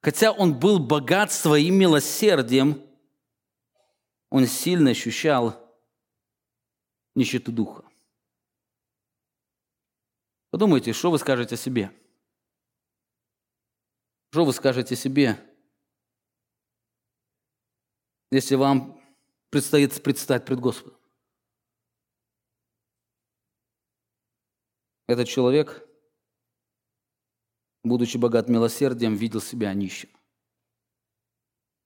Хотя он был богат своим милосердием, он сильно ощущал нищету духа. Подумайте, что вы скажете себе? Что вы скажете себе, если вам предстоит предстать пред Господом? Этот человек будучи богат милосердием, видел себя нищим.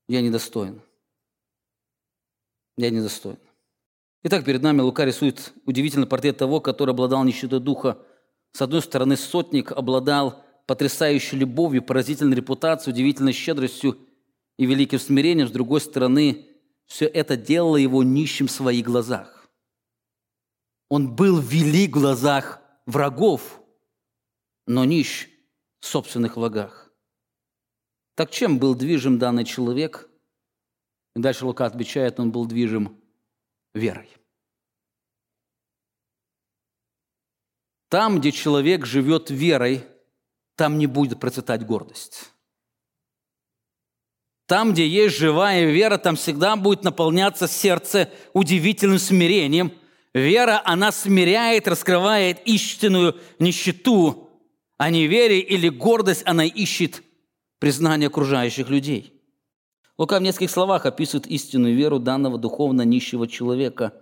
Я недостоин. Я недостоин. Итак, перед нами Лука рисует удивительный портрет того, который обладал нищетой духа. С одной стороны, сотник обладал потрясающей любовью, поразительной репутацией, удивительной щедростью и великим смирением. С другой стороны, все это делало его нищим в своих глазах. Он был велик в глазах врагов, но нищ собственных влагах. Так чем был движим данный человек? И дальше Лука отвечает, он был движим верой. Там, где человек живет верой, там не будет процветать гордость. Там, где есть живая вера, там всегда будет наполняться сердце удивительным смирением. Вера, она смиряет, раскрывает истинную нищету а неверие или гордость она ищет признание окружающих людей. Лука в нескольких словах описывает истинную веру данного духовно нищего человека.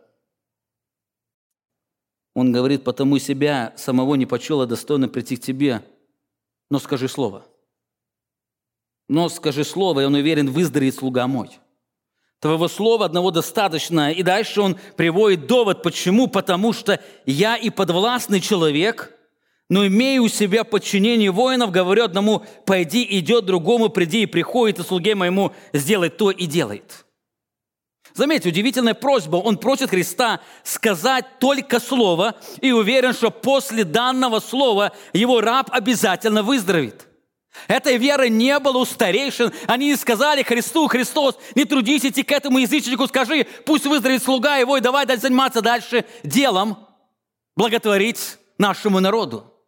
Он говорит, потому себя самого не почела достойно прийти к тебе, но скажи слово. Но скажи слово, и он уверен, выздоровеет слуга мой. Твоего слова одного достаточно. И дальше он приводит довод, почему? Потому что я и подвластный человек – но имея у себя подчинение воинов, говорю одному, пойди, идет другому, приди и приходит, и слуге моему сделай то и делает. Заметьте, удивительная просьба. Он просит Христа сказать только слово и уверен, что после данного слова его раб обязательно выздоровеет. Этой веры не было у старейшин. Они не сказали Христу, Христос, не трудись идти к этому язычнику, скажи, пусть выздоровеет слуга его, и давай заниматься дальше делом, благотворить нашему народу.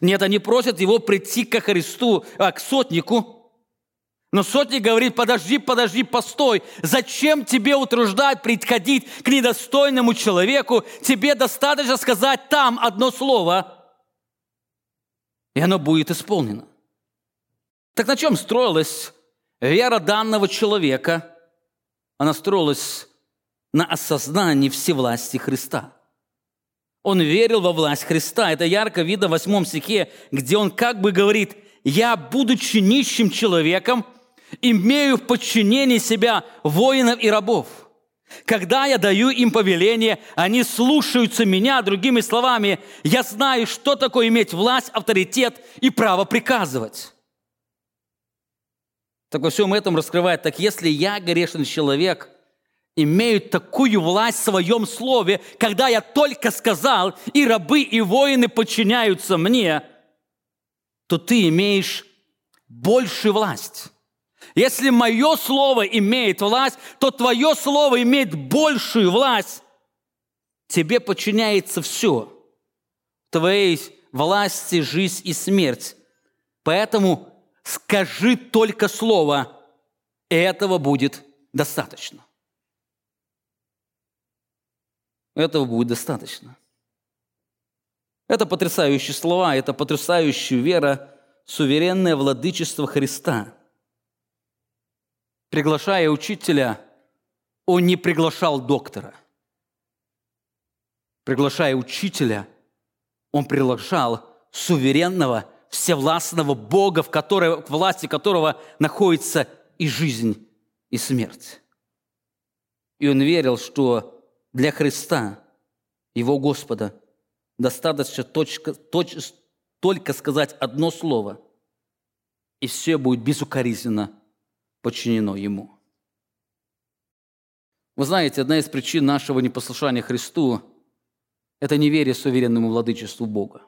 Нет, они просят его прийти ко Христу, а, к сотнику. Но сотник говорит, подожди, подожди, постой. Зачем тебе утруждать, приходить к недостойному человеку? Тебе достаточно сказать там одно слово, и оно будет исполнено. Так на чем строилась вера данного человека? Она строилась на осознании всевласти Христа – он верил во власть Христа. Это ярко видно в восьмом стихе, где он как бы говорит, «Я, будучи нищим человеком, имею в подчинении себя воинов и рабов. Когда я даю им повеление, они слушаются меня, другими словами, я знаю, что такое иметь власть, авторитет и право приказывать». Так во всем этом раскрывает, так если я грешный человек – имеют такую власть в своем слове, когда я только сказал, и рабы, и воины подчиняются мне, то ты имеешь большую власть. Если мое слово имеет власть, то твое слово имеет большую власть. Тебе подчиняется все. Твоей власти жизнь и смерть. Поэтому скажи только слово, и этого будет достаточно. Этого будет достаточно. Это потрясающие слова, это потрясающая вера, суверенное владычество Христа. приглашая учителя, он не приглашал доктора. Приглашая учителя, он приглашал суверенного, всевластного Бога, в, которой, в власти которого находится и жизнь, и смерть. И он верил, что для Христа, его Господа, достаточно точка, точ, только сказать одно слово, и все будет безукоризненно подчинено Ему. Вы знаете, одна из причин нашего непослушания Христу – это неверие суверенному владычеству Бога.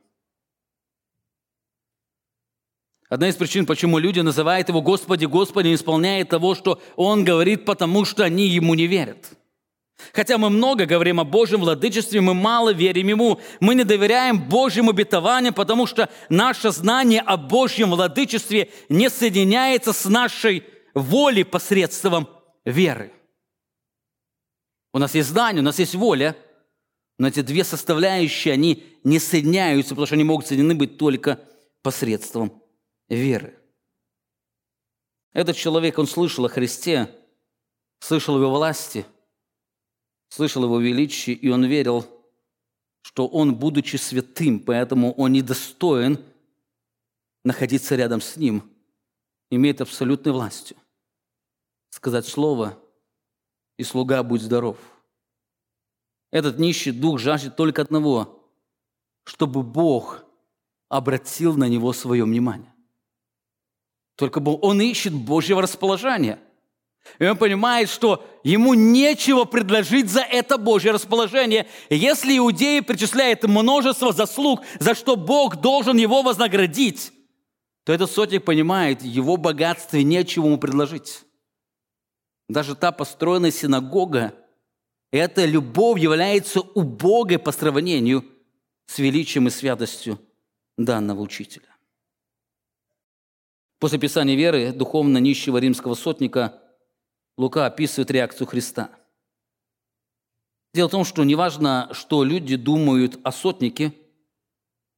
Одна из причин, почему люди называют Его Господи, Господи, не исполняет того, что Он говорит, потому что они Ему не верят. Хотя мы много говорим о Божьем владычестве, мы мало верим Ему. Мы не доверяем Божьим обетованиям, потому что наше знание о Божьем владычестве не соединяется с нашей волей посредством веры. У нас есть знание, у нас есть воля, но эти две составляющие, они не соединяются, потому что они могут соединены быть только посредством веры. Этот человек, он слышал о Христе, слышал его власти, слышал его величии, и он верил, что он, будучи святым, поэтому он недостоин находиться рядом с ним, имеет абсолютной властью. Сказать слово, и слуга будь здоров. Этот нищий дух жаждет только одного, чтобы Бог обратил на него свое внимание. Только он ищет Божьего расположения. И он понимает, что ему нечего предложить за это Божье расположение. Если иудеи причисляют множество заслуг, за что Бог должен его вознаградить, то этот сотник понимает, его богатстве нечего ему предложить. Даже та построенная синагога, эта любовь является убогой по сравнению с величием и святостью данного учителя. После Писания веры духовно нищего римского сотника Лука описывает реакцию Христа. Дело в том, что не важно, что люди думают о сотнике,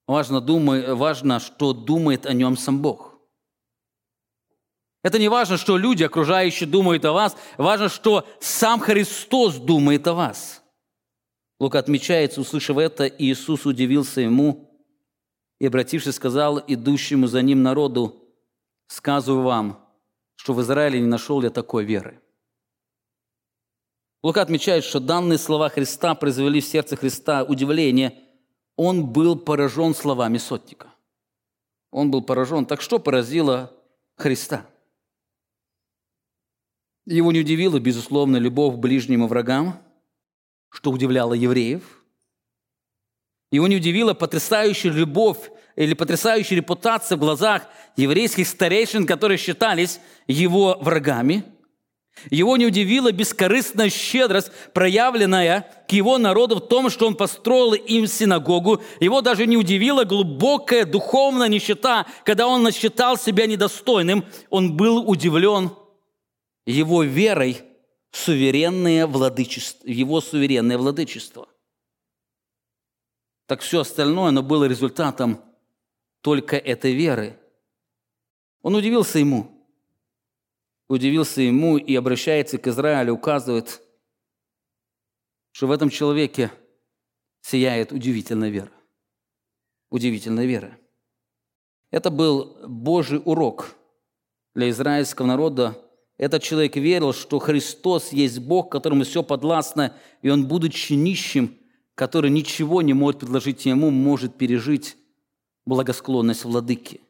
важно, думай, важно, что думает о нем сам Бог. Это не важно, что люди, окружающие, думают о вас, важно, что сам Христос думает о вас. Лука отмечается, услышав это, Иисус удивился ему и, обратившись, сказал идущему за ним народу, сказываю вам, что в Израиле не нашел я такой веры. Лука отмечает, что данные слова Христа произвели в сердце Христа удивление. Он был поражен словами сотника. Он был поражен. Так что поразило Христа? Его не удивила, безусловно, любовь к ближним и врагам, что удивляло евреев. Его не удивила потрясающая любовь или потрясающая репутация в глазах еврейских старейшин, которые считались его врагами. Его не удивила бескорыстная щедрость, проявленная к его народу в том, что он построил им синагогу. Его даже не удивила глубокая духовная нищета, когда он насчитал себя недостойным. Он был удивлен его верой в суверенное владычество, его суверенное владычество. Так все остальное, оно было результатом только этой веры. Он удивился ему. Удивился ему и обращается к Израилю, указывает, что в этом человеке сияет удивительная вера. Удивительная вера. Это был Божий урок для израильского народа. Этот человек верил, что Христос есть Бог, которому все подвластно, и он, будучи нищим, который ничего не может предложить ему, может пережить благосклонность владыки.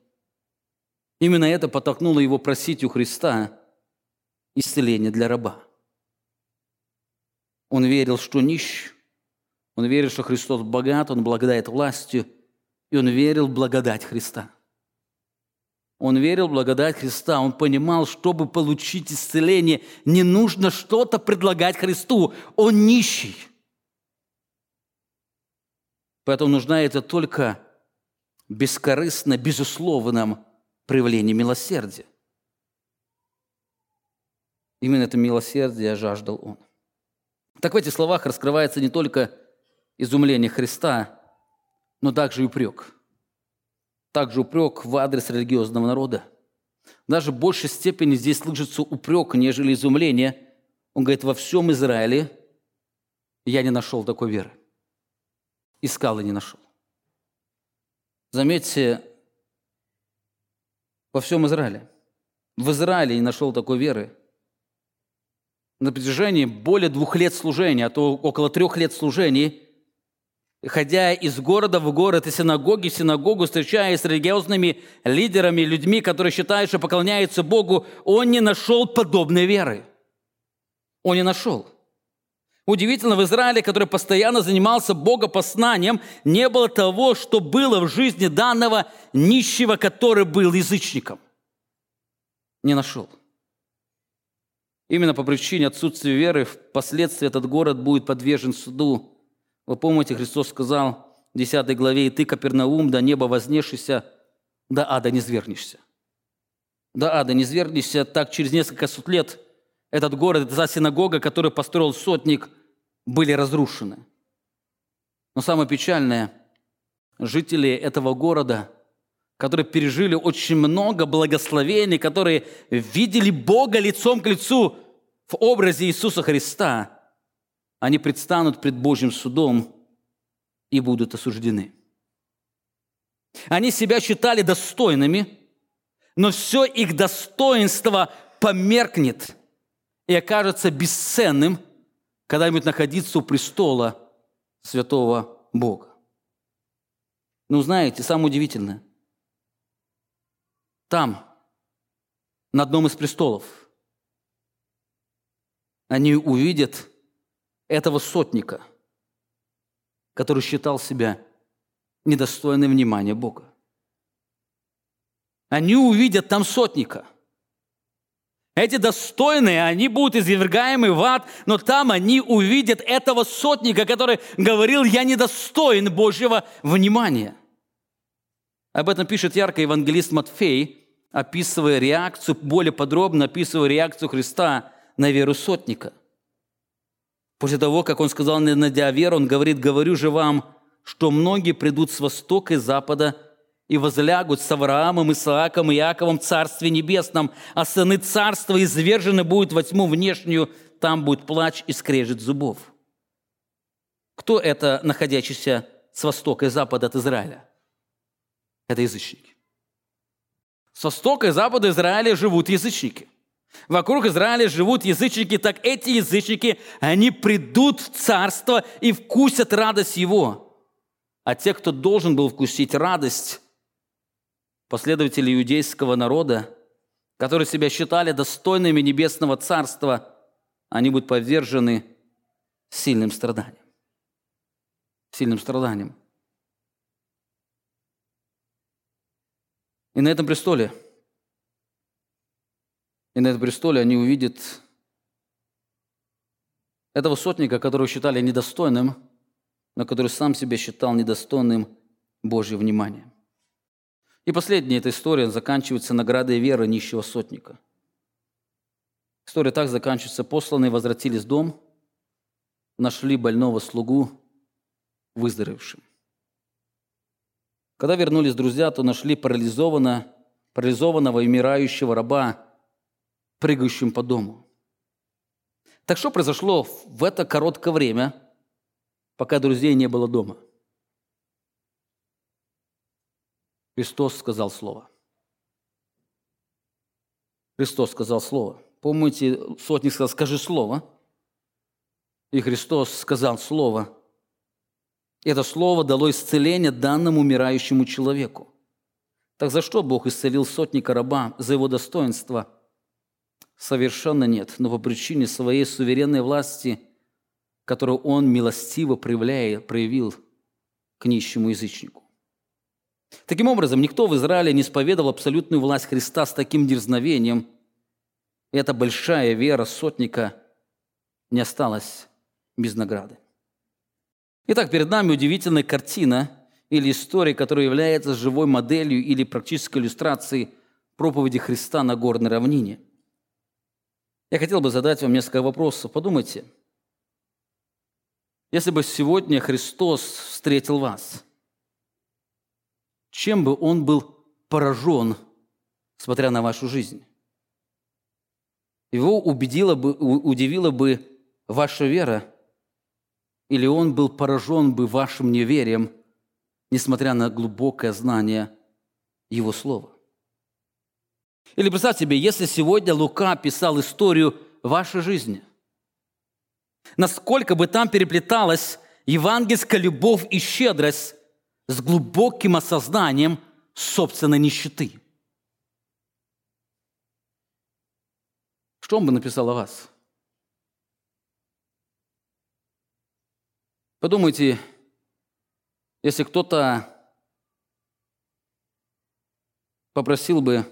Именно это подтолкнуло его просить у Христа исцеления для раба. Он верил, что нищ, он верил, что Христос богат, он благодает властью, и он верил в благодать Христа. Он верил в благодать Христа, он понимал, чтобы получить исцеление, не нужно что-то предлагать Христу, он нищий. Поэтому нужна это только бескорыстно, безусловном проявлении милосердия. Именно это милосердие жаждал он. Так в этих словах раскрывается не только изумление Христа, но также и упрек. Также упрек в адрес религиозного народа. Даже в большей степени здесь слышится упрек, нежели изумление. Он говорит, во всем Израиле я не нашел такой веры. Искал и не нашел. Заметьте, во всем Израиле. В Израиле не нашел такой веры. На протяжении более двух лет служения, а то около трех лет служений, ходя из города в город, и синагоги в синагогу, встречаясь с религиозными лидерами, людьми, которые считают, что поклоняются Богу, он не нашел подобной веры. Он не нашел. Удивительно, в Израиле, который постоянно занимался богопоснанием, не было того, что было в жизни данного нищего, который был язычником. Не нашел. Именно по причине отсутствия веры впоследствии этот город будет подвержен суду. Вы помните, Христос сказал в 10 главе, «И ты, Капернаум, до неба вознешься, до ада не свергнешься». До ада не свергнешься, так через несколько сот лет – этот город, эта синагога, которую построил сотник, были разрушены. Но самое печальное, жители этого города, которые пережили очень много благословений, которые видели Бога лицом к лицу в образе Иисуса Христа, они предстанут пред Божьим судом и будут осуждены. Они себя считали достойными, но все их достоинство померкнет – и окажется бесценным когда-нибудь находиться у престола святого Бога. Ну, знаете, самое удивительное, там, на одном из престолов, они увидят этого сотника, который считал себя недостойным внимания Бога. Они увидят там сотника – эти достойные, они будут извергаемы в ад, но там они увидят этого сотника, который говорил, я недостоин Божьего внимания. Об этом пишет ярко евангелист Матфей, описывая реакцию, более подробно описывая реакцию Христа на веру сотника. После того, как он сказал, найдя веру, он говорит, говорю же вам, что многие придут с востока и запада и возлягут с Авраамом, Исааком и Иаковом в Царстве Небесном, а сыны Царства извержены будут во тьму внешнюю, там будет плач и скрежет зубов. Кто это, находящийся с востока и запада от Израиля? Это язычники. С востока и запада Израиля живут язычники. Вокруг Израиля живут язычники, так эти язычники, они придут в царство и вкусят радость его. А те, кто должен был вкусить радость, последователи иудейского народа, которые себя считали достойными небесного царства, они будут подвержены сильным страданиям. Сильным страданиям. И на этом престоле, и на этом престоле они увидят этого сотника, которого считали недостойным, но который сам себя считал недостойным Божьего внимания. И последняя эта история заканчивается наградой веры нищего сотника. История так заканчивается. Посланные возвратились в дом, нашли больного слугу выздоровевшим. Когда вернулись друзья, то нашли парализованного, парализованного и умирающего раба, прыгающим по дому. Так что произошло в это короткое время, пока друзей не было дома – Христос сказал Слово. Христос сказал Слово. Помните, сотник сказал, скажи Слово. И Христос сказал Слово. Это Слово дало исцеление данному умирающему человеку. Так за что Бог исцелил сотника раба? За его достоинство? Совершенно нет, но по причине своей суверенной власти, которую Он милостиво проявляя, проявил к нищему язычнику. Таким образом, никто в Израиле не исповедовал абсолютную власть Христа с таким дерзновением. И эта большая вера сотника не осталась без награды. Итак, перед нами удивительная картина или история, которая является живой моделью или практической иллюстрацией проповеди Христа на горной равнине. Я хотел бы задать вам несколько вопросов. Подумайте, если бы сегодня Христос встретил вас – чем бы он был поражен смотря на вашу жизнь. Его убедила бы, удивила бы ваша вера, или он был поражен бы вашим неверием, несмотря на глубокое знание Его Слова. Или представьте себе, если сегодня Лука писал историю вашей жизни, насколько бы там переплеталась евангельская любовь и щедрость с глубоким осознанием собственной нищеты. Что он бы написал о вас? Подумайте, если кто-то попросил бы,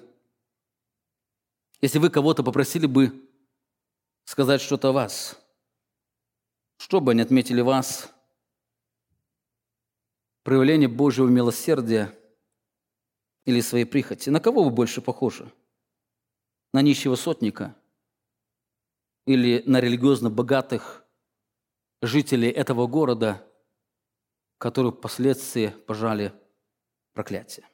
если вы кого-то попросили бы сказать что-то о вас, что бы они отметили вас, проявление Божьего милосердия или своей прихоти, на кого вы больше похожи? На нищего сотника или на религиозно богатых жителей этого города, которые впоследствии пожали проклятие.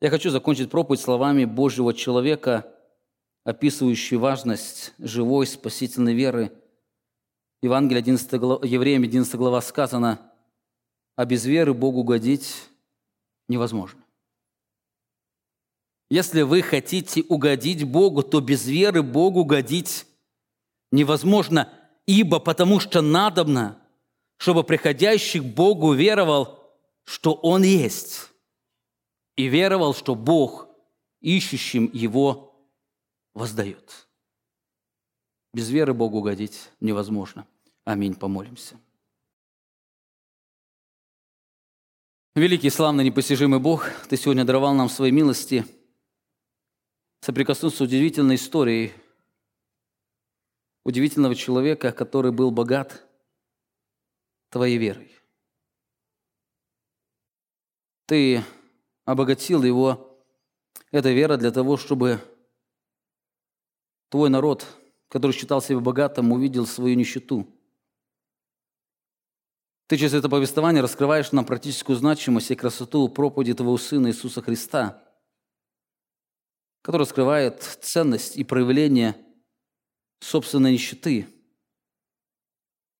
Я хочу закончить проповедь словами Божьего человека, описывающей важность живой спасительной веры. Евангелие 11 глава, Евреям 11 глава сказано, а без веры Богу угодить невозможно. Если вы хотите угодить Богу, то без веры Богу угодить невозможно, ибо потому что надобно, чтобы приходящий к Богу веровал, что Он есть, и веровал, что Бог ищущим Его воздает. Без веры Богу угодить невозможно. Аминь. Помолимся. Великий, славный, непостижимый Бог, Ты сегодня даровал нам свои милости соприкоснуться с удивительной историей – удивительного человека, который был богат твоей верой. Ты обогатил его, эта вера, для того, чтобы твой народ, который считал себя богатым, увидел свою нищету. Ты через это повествование раскрываешь нам практическую значимость и красоту проповеди Твоего Сына Иисуса Христа, который раскрывает ценность и проявление – собственной нищеты.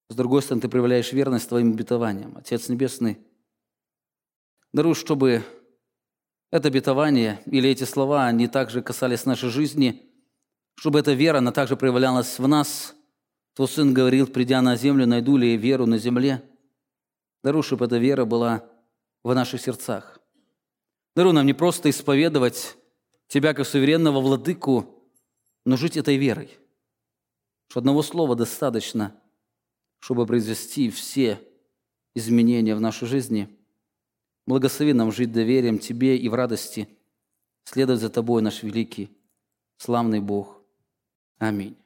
С другой стороны, ты проявляешь верность твоим обетованиям. Отец Небесный, даруй, чтобы это обетование или эти слова, не также касались нашей жизни, чтобы эта вера, она также проявлялась в нас. Твой Сын говорил, придя на землю, найду ли я веру на земле. Даруй, чтобы эта вера была в наших сердцах. Даруй нам не просто исповедовать Тебя как суверенного владыку, но жить этой верой – что одного слова достаточно, чтобы произвести все изменения в нашей жизни. Благослови нам жить доверием Тебе и в радости, следовать за Тобой, наш великий, славный Бог. Аминь.